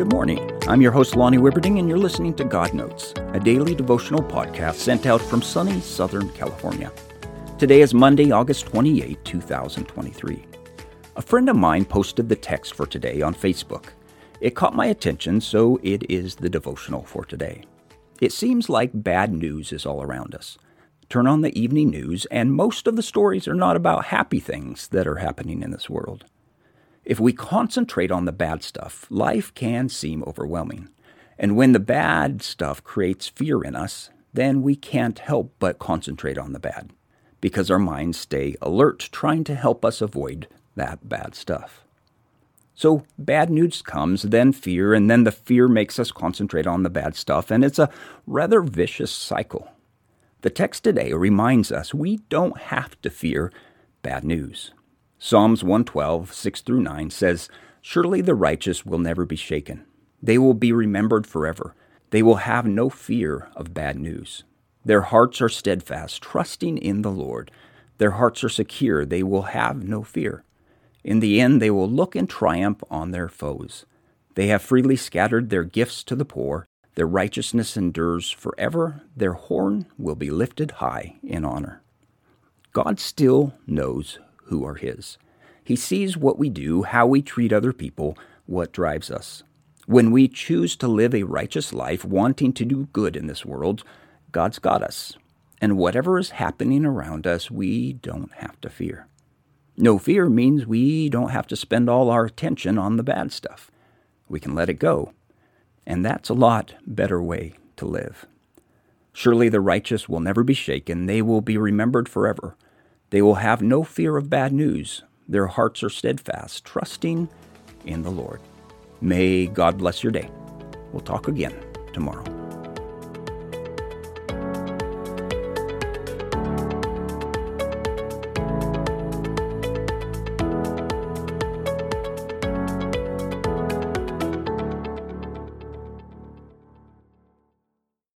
Good morning. I'm your host, Lonnie Wibberding, and you're listening to God Notes, a daily devotional podcast sent out from sunny Southern California. Today is Monday, August 28, 2023. A friend of mine posted the text for today on Facebook. It caught my attention, so it is the devotional for today. It seems like bad news is all around us. Turn on the evening news, and most of the stories are not about happy things that are happening in this world. If we concentrate on the bad stuff, life can seem overwhelming. And when the bad stuff creates fear in us, then we can't help but concentrate on the bad because our minds stay alert, trying to help us avoid that bad stuff. So bad news comes, then fear, and then the fear makes us concentrate on the bad stuff, and it's a rather vicious cycle. The text today reminds us we don't have to fear bad news. Psalms 112, 6 through 9 says, Surely the righteous will never be shaken. They will be remembered forever. They will have no fear of bad news. Their hearts are steadfast, trusting in the Lord. Their hearts are secure. They will have no fear. In the end, they will look in triumph on their foes. They have freely scattered their gifts to the poor. Their righteousness endures forever. Their horn will be lifted high in honor. God still knows who are His. He sees what we do, how we treat other people, what drives us. When we choose to live a righteous life, wanting to do good in this world, God's got us. And whatever is happening around us, we don't have to fear. No fear means we don't have to spend all our attention on the bad stuff. We can let it go. And that's a lot better way to live. Surely the righteous will never be shaken, they will be remembered forever. They will have no fear of bad news. Their hearts are steadfast, trusting in the Lord. May God bless your day. We'll talk again tomorrow.